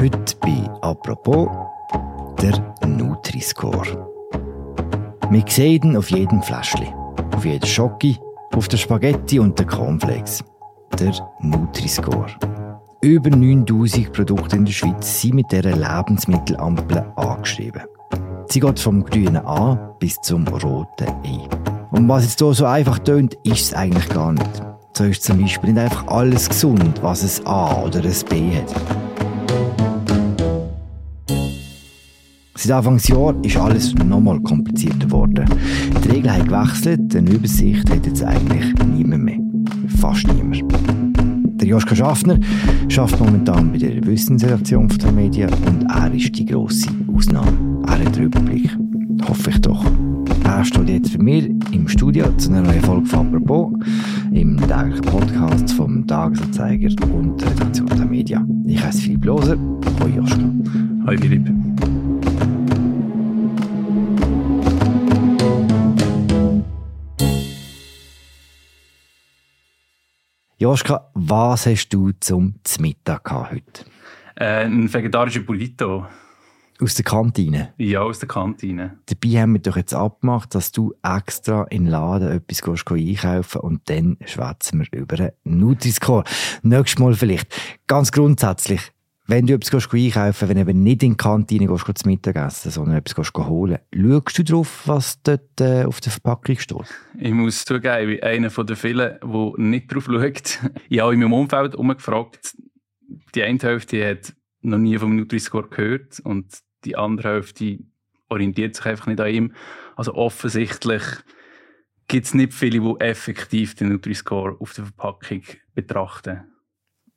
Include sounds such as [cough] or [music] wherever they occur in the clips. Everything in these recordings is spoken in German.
Heute bei «Apropos» der Nutri-Score. Wir sehen ihn auf jedem Fläschchen, auf jeder Schocke, auf der Spaghetti und den Cornflakes. Der Nutri-Score. Über 9000 Produkte in der Schweiz sind mit dieser Lebensmittelampel angeschrieben. Sie geht vom grünen A bis zum roten E. Und was jetzt hier so einfach tönt, ist es eigentlich gar nicht. So ist zum Beispiel nicht einfach alles gesund, was ein A oder ein B hat. Seit Anfangsjahr ist alles nochmal komplizierter geworden. Die Regeln haben gewechselt, eine Übersicht hat jetzt eigentlich niemand mehr. Fast niemand. Der Joschka Schaffner schafft momentan bei der Wissensredaktion der Medien und er ist die grosse Ausnahme. Er hat den Überblick. Hoffe ich doch. Er steht jetzt bei mir im Studio zu einer neuen Folge von «Apropos» im täglichen Podcast vom Tagesanzeiger und der Redaktion der Medien. Ich heiße Philipp Loser. Hoi Joschka. Hoi Philipp. Joschka, was hast du zum Mittag heute? Äh, ein vegetarischer Burrito. Aus der Kantine? Ja, aus der Kantine. Dabei haben wir doch jetzt abgemacht, dass du extra in den Laden etwas gehst, einkaufen und dann schwätzen wir über einen Nutri-Score. Nächstes Mal vielleicht. Ganz grundsätzlich, wenn du etwas einkaufen wenn du eben nicht in die Kantine gehst, zum Mittagessen, sondern etwas holen, schaust du drauf, was dort äh, auf der Verpackung steht? Ich muss zugeben, ich bin einer von den vielen, der nicht drauf schaut. [laughs] Ich habe in meinem Umfeld umgefragt. Die eine Hälfte hat noch nie vom Nutri-Score gehört und die andere Hälfte orientiert sich einfach nicht an ihm. Also offensichtlich gibt es nicht viele, die effektiv den Nutri-Score auf der Verpackung betrachten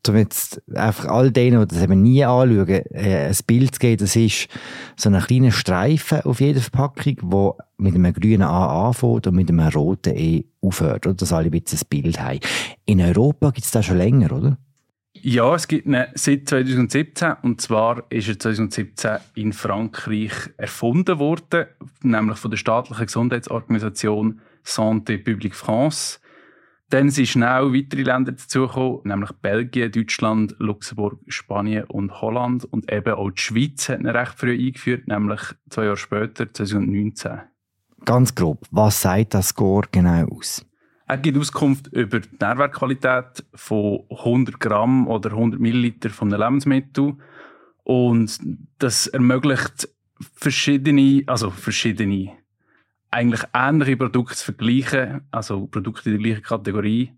um jetzt einfach all denen, die das eben nie anschauen, äh, ein Bild zu geben, das ist so ein kleiner Streifen auf jeder Verpackung, der mit einem grünen A anfängt und mit einem roten E aufhört, oder? dass alle ein bisschen ein Bild haben. In Europa gibt es das schon länger, oder? Ja, es gibt ihn seit 2017 und zwar ist er 2017 in Frankreich erfunden worden, nämlich von der staatlichen Gesundheitsorganisation Santé Publique France. Dann sind schnell weitere Länder dazugekommen, nämlich Belgien, Deutschland, Luxemburg, Spanien und Holland. Und eben auch die Schweiz hat ihn recht früh eingeführt, nämlich zwei Jahre später, 2019. Ganz grob, was sagt das Score genau aus? Er gibt Auskunft über die Nährwertqualität von 100 Gramm oder 100 Milliliter von einem Lebensmittel. Und das ermöglicht verschiedene, also verschiedene eigentlich ähnliche Produkte zu vergleichen, also Produkte in der gleichen Kategorie.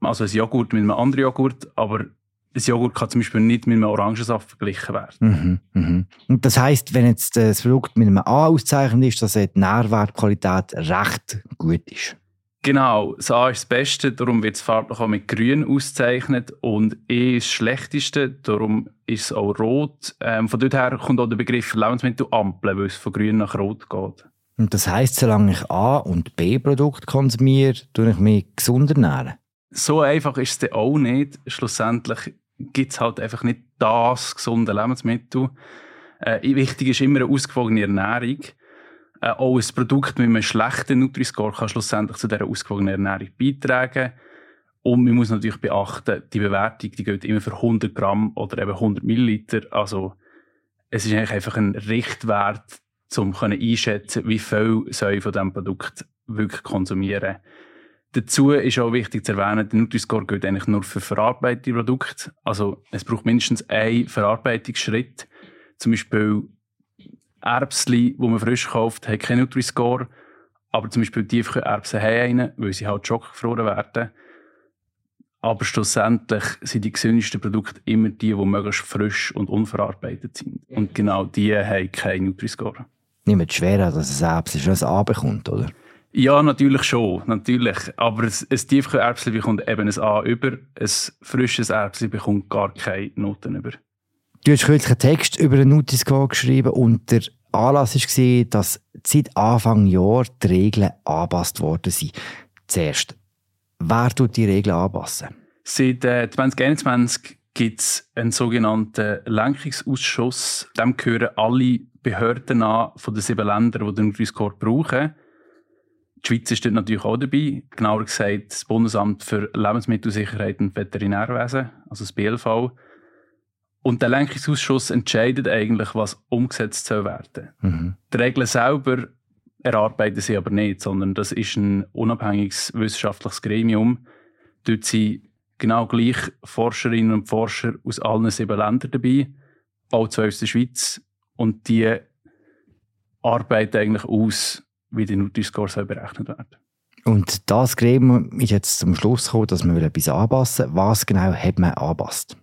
Also ein Joghurt mit einem anderen Joghurt, aber ein Joghurt kann zum Beispiel nicht mit einem Orangensaft verglichen werden. Mhm, mhm. Und das heißt, wenn jetzt das Produkt mit einem A auszeichnet ist, dass die Nährwertqualität recht gut ist. Genau, das A ist das Beste, darum wird es farblich auch mit Grün ausgezeichnet und E ist das Schlechteste, darum ist es auch Rot. Ähm, von dort her kommt auch der Begriff Lebensmittelampel, weil es von Grün nach Rot geht. Und das heisst, solange ich A- und B-Produkte konsumiere, tue ich mich gesund ernähren? So einfach ist es auch nicht. Schlussendlich gibt es halt einfach nicht das gesunde Lebensmittel. Äh, wichtig ist immer eine ausgewogene Ernährung. Äh, auch ein Produkt mit einem schlechten Nutri-Score kann schlussendlich zu dieser ausgewogenen Ernährung beitragen. Und man muss natürlich beachten, die Bewertung die gilt immer für 100 Gramm oder eben 100 Milliliter. Also es ist eigentlich einfach ein Richtwert, um einschätzen wie viel soll ich von diesem Produkt wirklich konsumieren. Dazu ist auch wichtig zu erwähnen, der Nutri-Score gilt eigentlich nur für verarbeitete Produkte. Also es braucht mindestens einen Verarbeitungsschritt. Zum Beispiel Erbsli, die man frisch kauft, haben keinen Nutri-Score. Aber zum Beispiel Tiefkühlerbsen haben einen, weil sie halt schockgefroren werden. Aber schlussendlich sind die gesündesten Produkte immer die, die möglichst frisch und unverarbeitet sind. Und genau die haben keinen Nutri-Score nicht schwer dass es Erbsen schon ein A bekommt, oder? Ja, natürlich schon, natürlich. Aber ein, ein Tiefkühlerbsen bekommt eben ein A über, ein frisches Erbsen bekommt gar keine Noten über. Du hast kürzlich einen Text über einen Nutri-Score geschrieben und der Anlass war, dass seit Anfang Jahr die Regeln angepasst worden sind. Zuerst, wer tut die Regeln anpassen? Seit äh, 2021 gibt es einen sogenannten Lenkungsausschuss. Dem gehören alle Behörden an von den sieben Ländern, die den Nutri-Score brauchen. Die Schweiz ist dort natürlich auch dabei. Genauer gesagt das Bundesamt für Lebensmittelsicherheit und Veterinärwesen, also das BLV. Und der Lenkungsausschuss entscheidet eigentlich, was umgesetzt soll werden. Mhm. Die Regeln selber erarbeiten sie aber nicht, sondern das ist ein unabhängiges wissenschaftliches Gremium. Dort sind genau gleich Forscherinnen und Forscher aus allen sieben Ländern dabei, auch zwei aus der Schweiz. Und die arbeiten eigentlich aus, wie die Nutri-Score berechnet werden. Und das Gremium ist jetzt zum Schluss gekommen, dass man etwas anpassen will. Was genau hat man angepasst?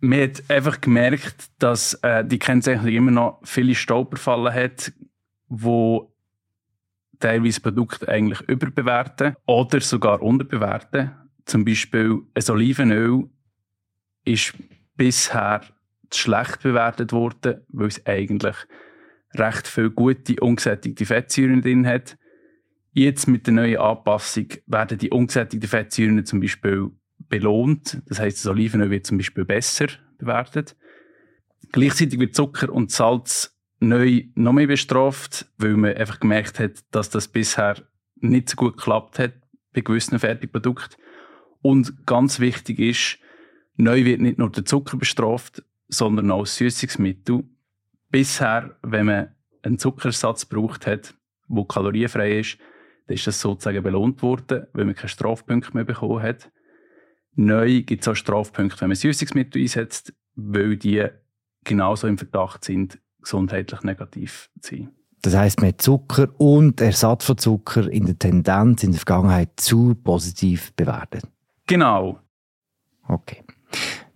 Man hat einfach gemerkt, dass äh, die Kennzeichnung immer noch viele Stolperfallen hat, wo teilweise Produkte eigentlich überbewerten oder sogar unterbewerten. Zum Beispiel ein Olivenöl ist bisher schlecht bewertet worden, weil es eigentlich recht viele gute ungesättigte Fettsäuren drin hat. Jetzt mit der neuen Anpassung werden die ungesättigten Fettsäuren zum Beispiel belohnt. Das heißt, das Olivenöl wird zum Beispiel besser bewertet. Gleichzeitig wird Zucker und Salz neu noch mehr bestraft, weil man einfach gemerkt hat, dass das bisher nicht so gut geklappt hat bei gewissen Fertigprodukten. Und ganz wichtig ist, neu wird nicht nur der Zucker bestraft, sondern auch Süßungsmittel. Bisher, wenn man einen Zuckersatz gebraucht hat, der kalorienfrei ist, dann ist das sozusagen belohnt worden, weil man keine Strafpunkte mehr bekommen hat. Neu gibt es auch Strafpunkte, wenn man Süßungsmittel einsetzt, weil die genauso im Verdacht sind, gesundheitlich negativ zu sein. Das heißt, man Zucker und Ersatz von Zucker in der Tendenz in der Vergangenheit zu positiv bewertet. Genau. Okay.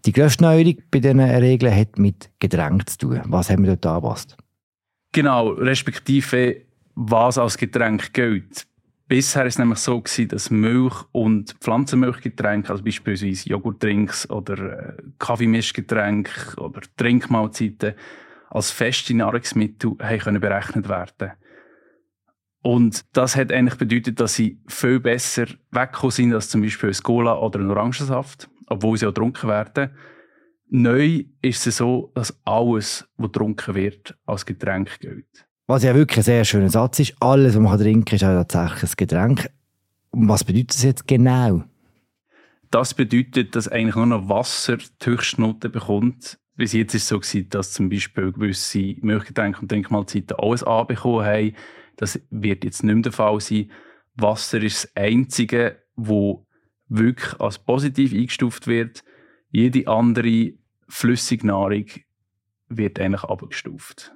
Die grösste Neuerung bei diesen Regeln hat mit Getränk zu tun. Was haben wir dort angepasst? Genau, respektive was als Getränk gilt. Bisher war es nämlich so, gewesen, dass Milch- und Pflanzenmilchgetränke, also beispielsweise Joghurtdrinks oder äh, Kaffeemischgetränke oder Trinkmahlzeiten, als feste Nahrungsmittel haben können berechnet werden Und das hat eigentlich bedeutet, dass sie viel besser weggekommen sind als zum Beispiel ein Cola oder ein Orangensaft, obwohl sie auch getrunken werden. Neu ist es so, dass alles, was getrunken wird, als Getränk gilt. Was ja wirklich ein sehr schöner Satz ist. Alles, was man trinken kann, ist auch tatsächlich ein Getränk. Und was bedeutet das jetzt genau? Das bedeutet, dass eigentlich nur noch Wasser die Höchstnote bekommt. Bis jetzt ist es so gewesen, dass zum Beispiel gewisse Milchgetränke und Trinkmahlzeiten alles A bekommen haben. Das wird jetzt nicht mehr der Fall sein. Wasser ist das Einzige, wo wirklich als positiv eingestuft wird. Jede andere Flüssignahrung wird eigentlich abgestuft.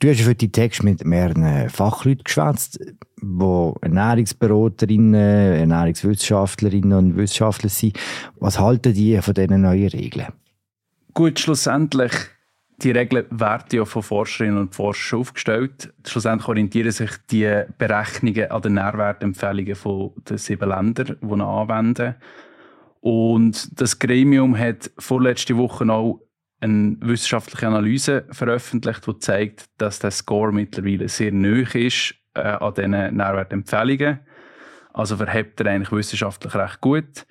Du hast für die Text mit mehreren Fachleuten geschwätzt, die Ernährungsberaterinnen, Ernährungswissenschaftlerinnen und Wissenschaftler sind. Was halten die von diesen neuen Regeln? Gut, schlussendlich, die Regeln werden ja von Forscherinnen und Forschern aufgestellt. Schlussendlich orientieren sich die Berechnungen an den Nährwertempfehlungen den sieben Ländern, die sie anwenden. Und das Gremium hat vorletzte Woche auch eine wissenschaftliche Analyse veröffentlicht, die zeigt, dass der Score mittlerweile sehr neu ist äh, an diesen Nährwertempfehlungen. Also verhebt er eigentlich wissenschaftlich recht gut.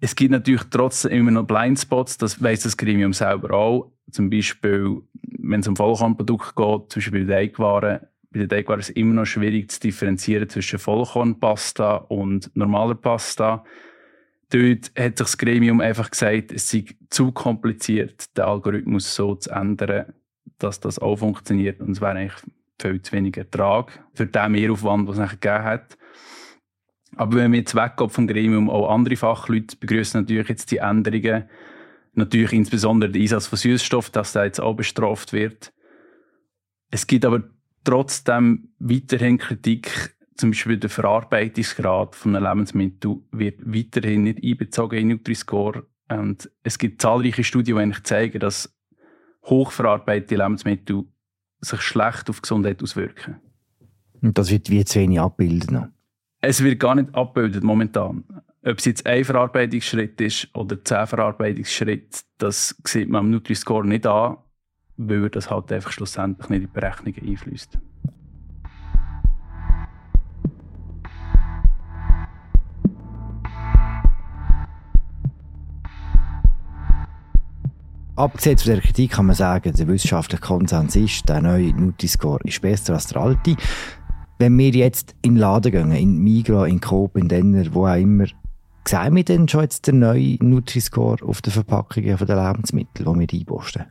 Es gibt natürlich trotzdem immer noch Blindspots, das weiss das Gremium selber auch. Zum Beispiel, wenn es um Vollkornprodukte geht, zum Beispiel bei Teigwaren, bei den Teigwaren ist es immer noch schwierig zu differenzieren zwischen Vollkornpasta und normaler Pasta. Dort hat sich das Gremium einfach gesagt, es sei zu kompliziert, den Algorithmus so zu ändern, dass das auch funktioniert. Und es wäre eigentlich viel zu wenig Ertrag für den Mehraufwand, den es nachher gegeben hat. Aber wenn wir jetzt weggehen vom Gremium, auch andere Fachleute begrüßen natürlich jetzt die Änderungen. Natürlich insbesondere den Einsatz von Süßstoff, dass der jetzt auch bestraft wird. Es gibt aber trotzdem weiterhin Kritik zum Beispiel der Verarbeitungsgrad von einem Lebensmittel wird weiterhin nicht einbezogen in Nutri-Score. Und es gibt zahlreiche Studien, die eigentlich zeigen, dass hochverarbeitete Lebensmittel sich schlecht auf Gesundheit auswirken. Und das wird wie zu wenig abbilden? Es wird gar nicht abgebildet momentan. Ob es jetzt ein Verarbeitungsschritt ist oder zehn Verarbeitungsschritte, das sieht man am Nutri-Score nicht an, weil das halt einfach schlussendlich nicht in die Berechnungen einfließt. Abgesehen von der Kritik kann man sagen, der wissenschaftliche Konsens ist, der neue Nutri-Score ist besser als der alte. Wenn wir jetzt in den Laden gehen, in Migros, in Coop, in Denner, wo auch immer, Sehen wir denn schon jetzt den neuen Nutri-Score auf den Verpackungen der Lebensmittel, die wir einposten?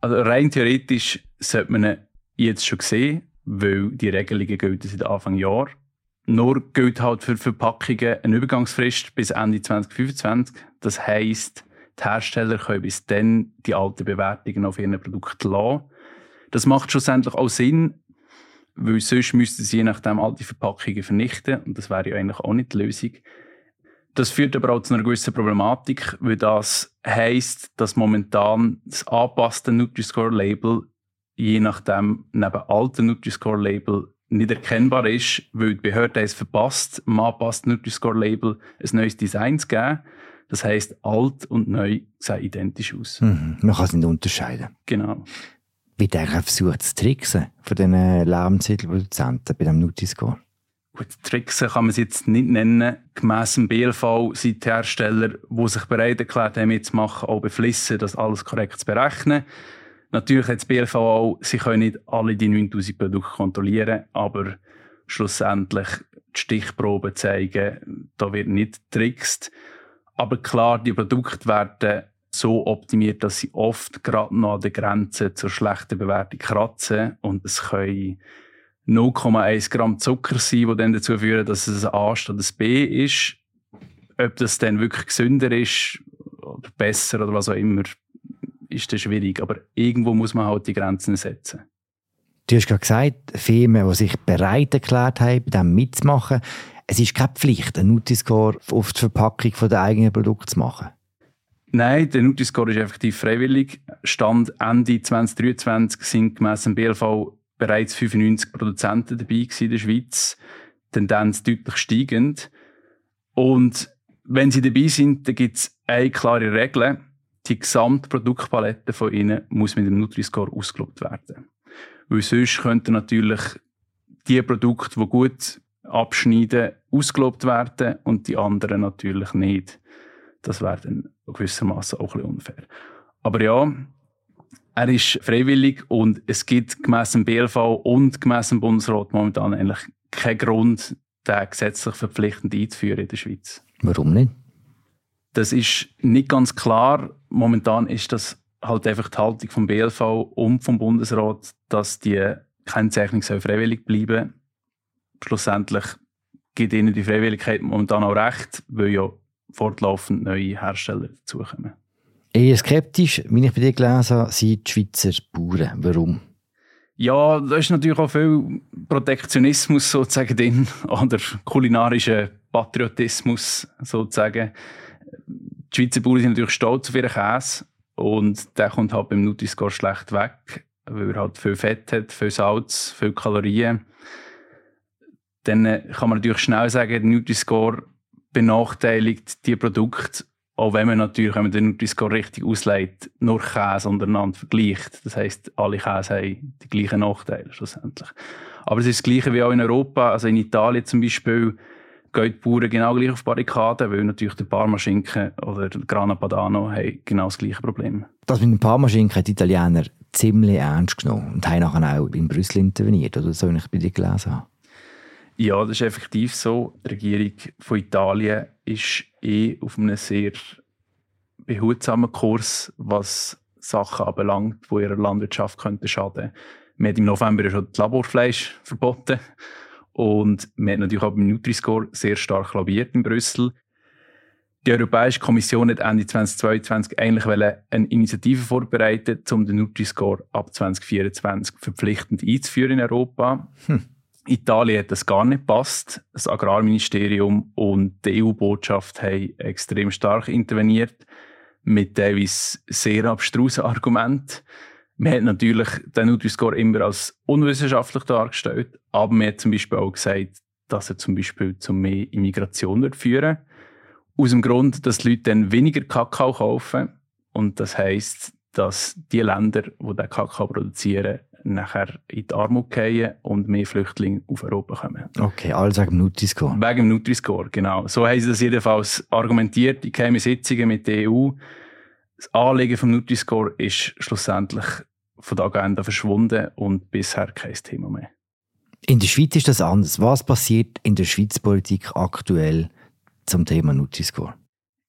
Also rein theoretisch sollte man ihn jetzt schon sehen, weil die Regelungen gelten seit Anfang Jahr. Nur gilt halt für Verpackungen eine Übergangsfrist bis Ende 2025. Das heisst, die Hersteller können bis dann die alten Bewertungen auf ihren Produkten lassen. Das macht schlussendlich auch Sinn, weil sonst müssten sie je nachdem alte Verpackungen vernichten und das wäre ja eigentlich auch nicht die Lösung. Das führt aber auch zu einer gewissen Problematik, weil das heisst, dass momentan das angepasste Nutri-Score-Label je nachdem neben alten Nutri-Score-Label nicht erkennbar ist, weil die Behörde es verpasst, im angepassten Nutri-Score-Label ein neues Design zu geben. Das heisst, alt und neu sehen identisch aus. Mhm. Man kann es nicht unterscheiden. Genau. Wird eigentlich versucht zu tricksen von den Lebensmittelproduzenten bei dem Nutri-Score? Gut, Tricksen kann man es jetzt nicht nennen. Gemäss dem BLV sind die Hersteller, die sich bereit erklärt haben, mitzumachen, auch beflissen, das alles korrekt zu berechnen. Natürlich hat das BLV auch, sie können nicht alle die 9000 Produkte kontrollieren, aber schlussendlich die Stichproben zeigen, da wird nicht getrickst. Aber klar, die Produkte werden so optimiert, dass sie oft gerade noch an der Grenze zur schlechten Bewertung kratzen und es können 0,1 Gramm Zucker sein, die dann dazu führen, dass es ein A statt ein B ist. Ob das dann wirklich gesünder ist oder besser oder was auch immer, ist das schwierig. Aber irgendwo muss man halt die Grenzen setzen. Du hast gerade gesagt, Firmen, die sich bereit erklärt haben, bei dem mitzumachen, es ist keine Pflicht, einen Nutri-Score auf die Verpackung der eigenen Produkte zu machen. Nein, der Nutri-Score ist effektiv freiwillig. Stand Ende 2023 sind gemäss dem BLV bereits 95 Produzenten dabei in der Schweiz. Tendenz deutlich steigend. Und wenn sie dabei sind, dann gibt es eine klare Regel. Die gesamte Produktpalette von ihnen muss mit dem Nutri-Score ausgelobt werden. Weil sonst könnten natürlich die Produkte, die gut abschneiden, ausgelobt werden und die anderen natürlich nicht. Das wäre dann gewissermaßen auch ein bisschen unfair. Aber ja, er ist freiwillig und es gibt gemäss dem BLV und gemäss dem Bundesrat momentan eigentlich keinen Grund, den gesetzlich verpflichtend einzuführen in der Schweiz. Warum nicht? Das ist nicht ganz klar. Momentan ist das halt einfach die Haltung vom BLV und vom Bundesrat, dass die Kennzeichnung soll freiwillig bleiben schlussendlich gibt ihnen die Freiwilligkeit momentan auch recht, weil ja fortlaufend neue Hersteller dazukommen. Eher skeptisch, wie ich bei dir gelesen habe, sind die Schweizer Bauern. Warum? Ja, da ist natürlich auch viel Protektionismus sozusagen drin [laughs] oder kulinarischer Patriotismus sozusagen. Die Schweizer Bauern sind natürlich stolz auf ihren Käse und der kommt halt beim Nutri-Score schlecht weg, weil er halt viel Fett hat, viel Salz, viel Kalorien dann äh, kann man natürlich schnell sagen, der Nutri-Score benachteiligt die Produkte, auch wenn man natürlich, wenn man den Nutri-Score richtig auslegt, nur Käse untereinander vergleicht. Das heisst, alle Käse haben die gleichen Nachteile schlussendlich. Aber es ist das Gleiche wie auch in Europa. Also in Italien zum Beispiel gehen die Bauern genau gleich auf Barrikaden, weil natürlich der Parmaschinken oder der Grana Padano haben genau das gleiche Problem. Das mit dem Parmaschinken haben die Italiener ziemlich ernst genommen und haben nachher auch in Brüssel interveniert, oder so, wie ich bei dir gelesen habe. Ja, das ist effektiv so. Die Regierung von Italien ist eh auf einem sehr behutsamen Kurs, was Sachen anbelangt, die ihrer Landwirtschaft könnten schaden. Man hat im November schon das Laborfleisch verboten und man hat natürlich auch beim Nutri-Score sehr stark lobbyiert in Brüssel. Die Europäische Kommission hat Ende 2022 eigentlich eine Initiative vorbereitet, um den Nutri-Score ab 2024 verpflichtend einzuführen in Europa. Hm. Italien hat das gar nicht passt. Das Agrarministerium und die EU-Botschaft haben extrem stark interveniert mit teilweise sehr abstrusen Argumenten. Man hat natürlich den Nutri-Score immer als unwissenschaftlich dargestellt, aber man hat zum Beispiel auch gesagt, dass er zum Beispiel zu mehr Immigration wird führen Aus dem Grund, dass die Leute dann weniger Kakao kaufen und das heißt, dass die Länder, die den Kakao produzieren, nachher in die Armut fallen und mehr Flüchtlinge auf Europa kommen. Okay, alles wegen dem Nutri-Score. Wegen dem Nutri-Score, genau. So haben sie das jedenfalls argumentiert in geheimen Sitzungen mit der EU. Das Anliegen vom Nutri-Score ist schlussendlich von der Agenda verschwunden und bisher kein Thema mehr. In der Schweiz ist das anders. Was passiert in der Schweiz Politik aktuell zum Thema Nutri-Score?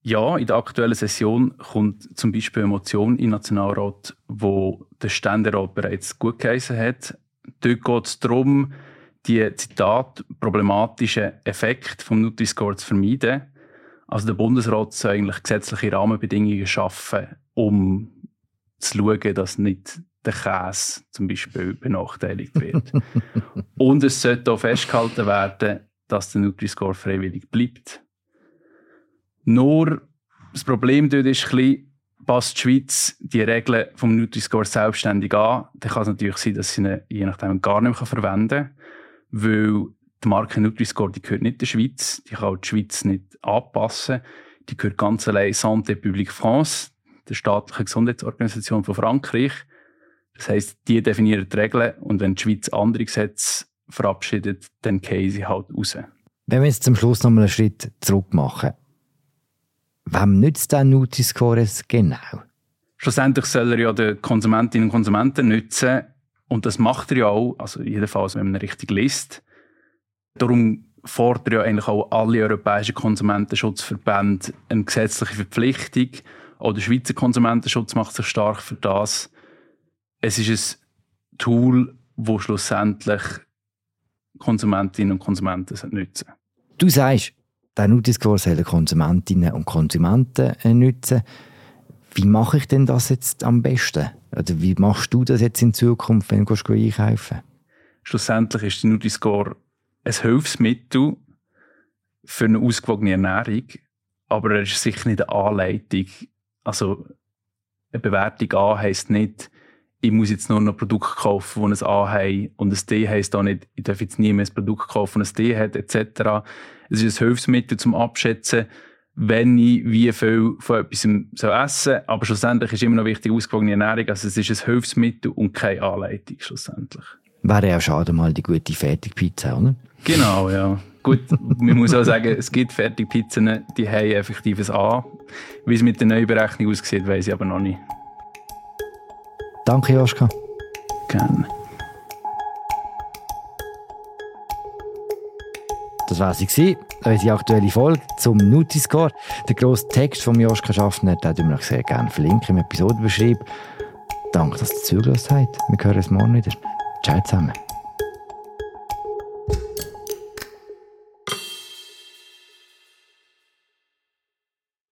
Ja, in der aktuellen Session kommt zum Beispiel eine Motion den Nationalrat, wo der Ständerat bereits gut geheißen hat. Dort geht es darum, die Zitat problematischen Effekte vom Nutri-Score zu vermeiden. Also der Bundesrat soll eigentlich gesetzliche Rahmenbedingungen schaffen, um zu schauen, dass nicht der Käse zum Beispiel benachteiligt wird. [laughs] Und es sollte auch festgehalten werden, dass der Nutri-Score freiwillig bleibt. Nur das Problem dort ist ein bisschen, passt die Schweiz die Regeln vom Nutri-Score selbstständig an, dann kann es natürlich sein, dass sie ihn je nachdem gar nicht mehr verwenden kann, weil die Marke Nutri-Score die gehört nicht der Schweiz, die kann die Schweiz nicht anpassen, die gehört ganz allein Santé Publique France, der staatlichen Gesundheitsorganisation von Frankreich. Das heisst, die definieren die Regeln und wenn die Schweiz andere Gesetze verabschiedet, dann gehen sie halt raus. Wenn wir jetzt zum Schluss noch mal einen Schritt zurück machen, wem nützt der Nutri-Score genau? Schlussendlich soll er ja den Konsumentinnen und Konsumenten nützen und das macht er ja auch, also jedenfalls, wenn man ihn richtig liest. Darum fordern ja eigentlich auch alle europäischen Konsumentenschutzverbände eine gesetzliche Verpflichtung. Auch der Schweizer Konsumentenschutz macht sich stark für das. Es ist ein Tool, das schlussendlich Konsumentinnen und Konsumenten nutzen. Du sagst, der Nutri-Score soll Konsumentinnen und Konsumenten äh, nutzen. Wie mache ich denn das jetzt am besten? Oder wie machst du das jetzt in Zukunft, wenn du einkaufen Schlussendlich ist der Nutri-Score ein Hilfsmittel für eine ausgewogene Ernährung, aber er ist sicher nicht eine Anleitung. Also eine Bewertung A heisst nicht, ich muss jetzt nur noch Produkte kaufen, die ein A haben und ein D heisst auch nicht, ich darf jetzt nie mehr ein Produkt kaufen, das ein D hat, etc. Es ist ein Hilfsmittel zum Abschätzen, wenn ich wie viel von etwas essen soll. Aber schlussendlich ist immer noch wichtig, ausgewogene Ernährung. Also es ist ein Hilfsmittel und keine Anleitung schlussendlich. Wäre ja schade, mal die gute Fertigpizza, oder? Genau, ja. Gut, man muss auch sagen, es gibt Fertigpizzen, die haben effektiv ein A. Wie es mit der neuen Berechnung aussieht, weiß ich aber noch nicht. Danke, Joschka. Gerne. Das war sie, unsere aktuelle Folge zum Nutri-Score. Den grossen Text von Joschka Schaffner, den wir noch sehr gerne verlinken im Episodenbeschrieb. Danke, dass ihr zugelassen habt. Wir hören uns morgen wieder. Ciao zusammen.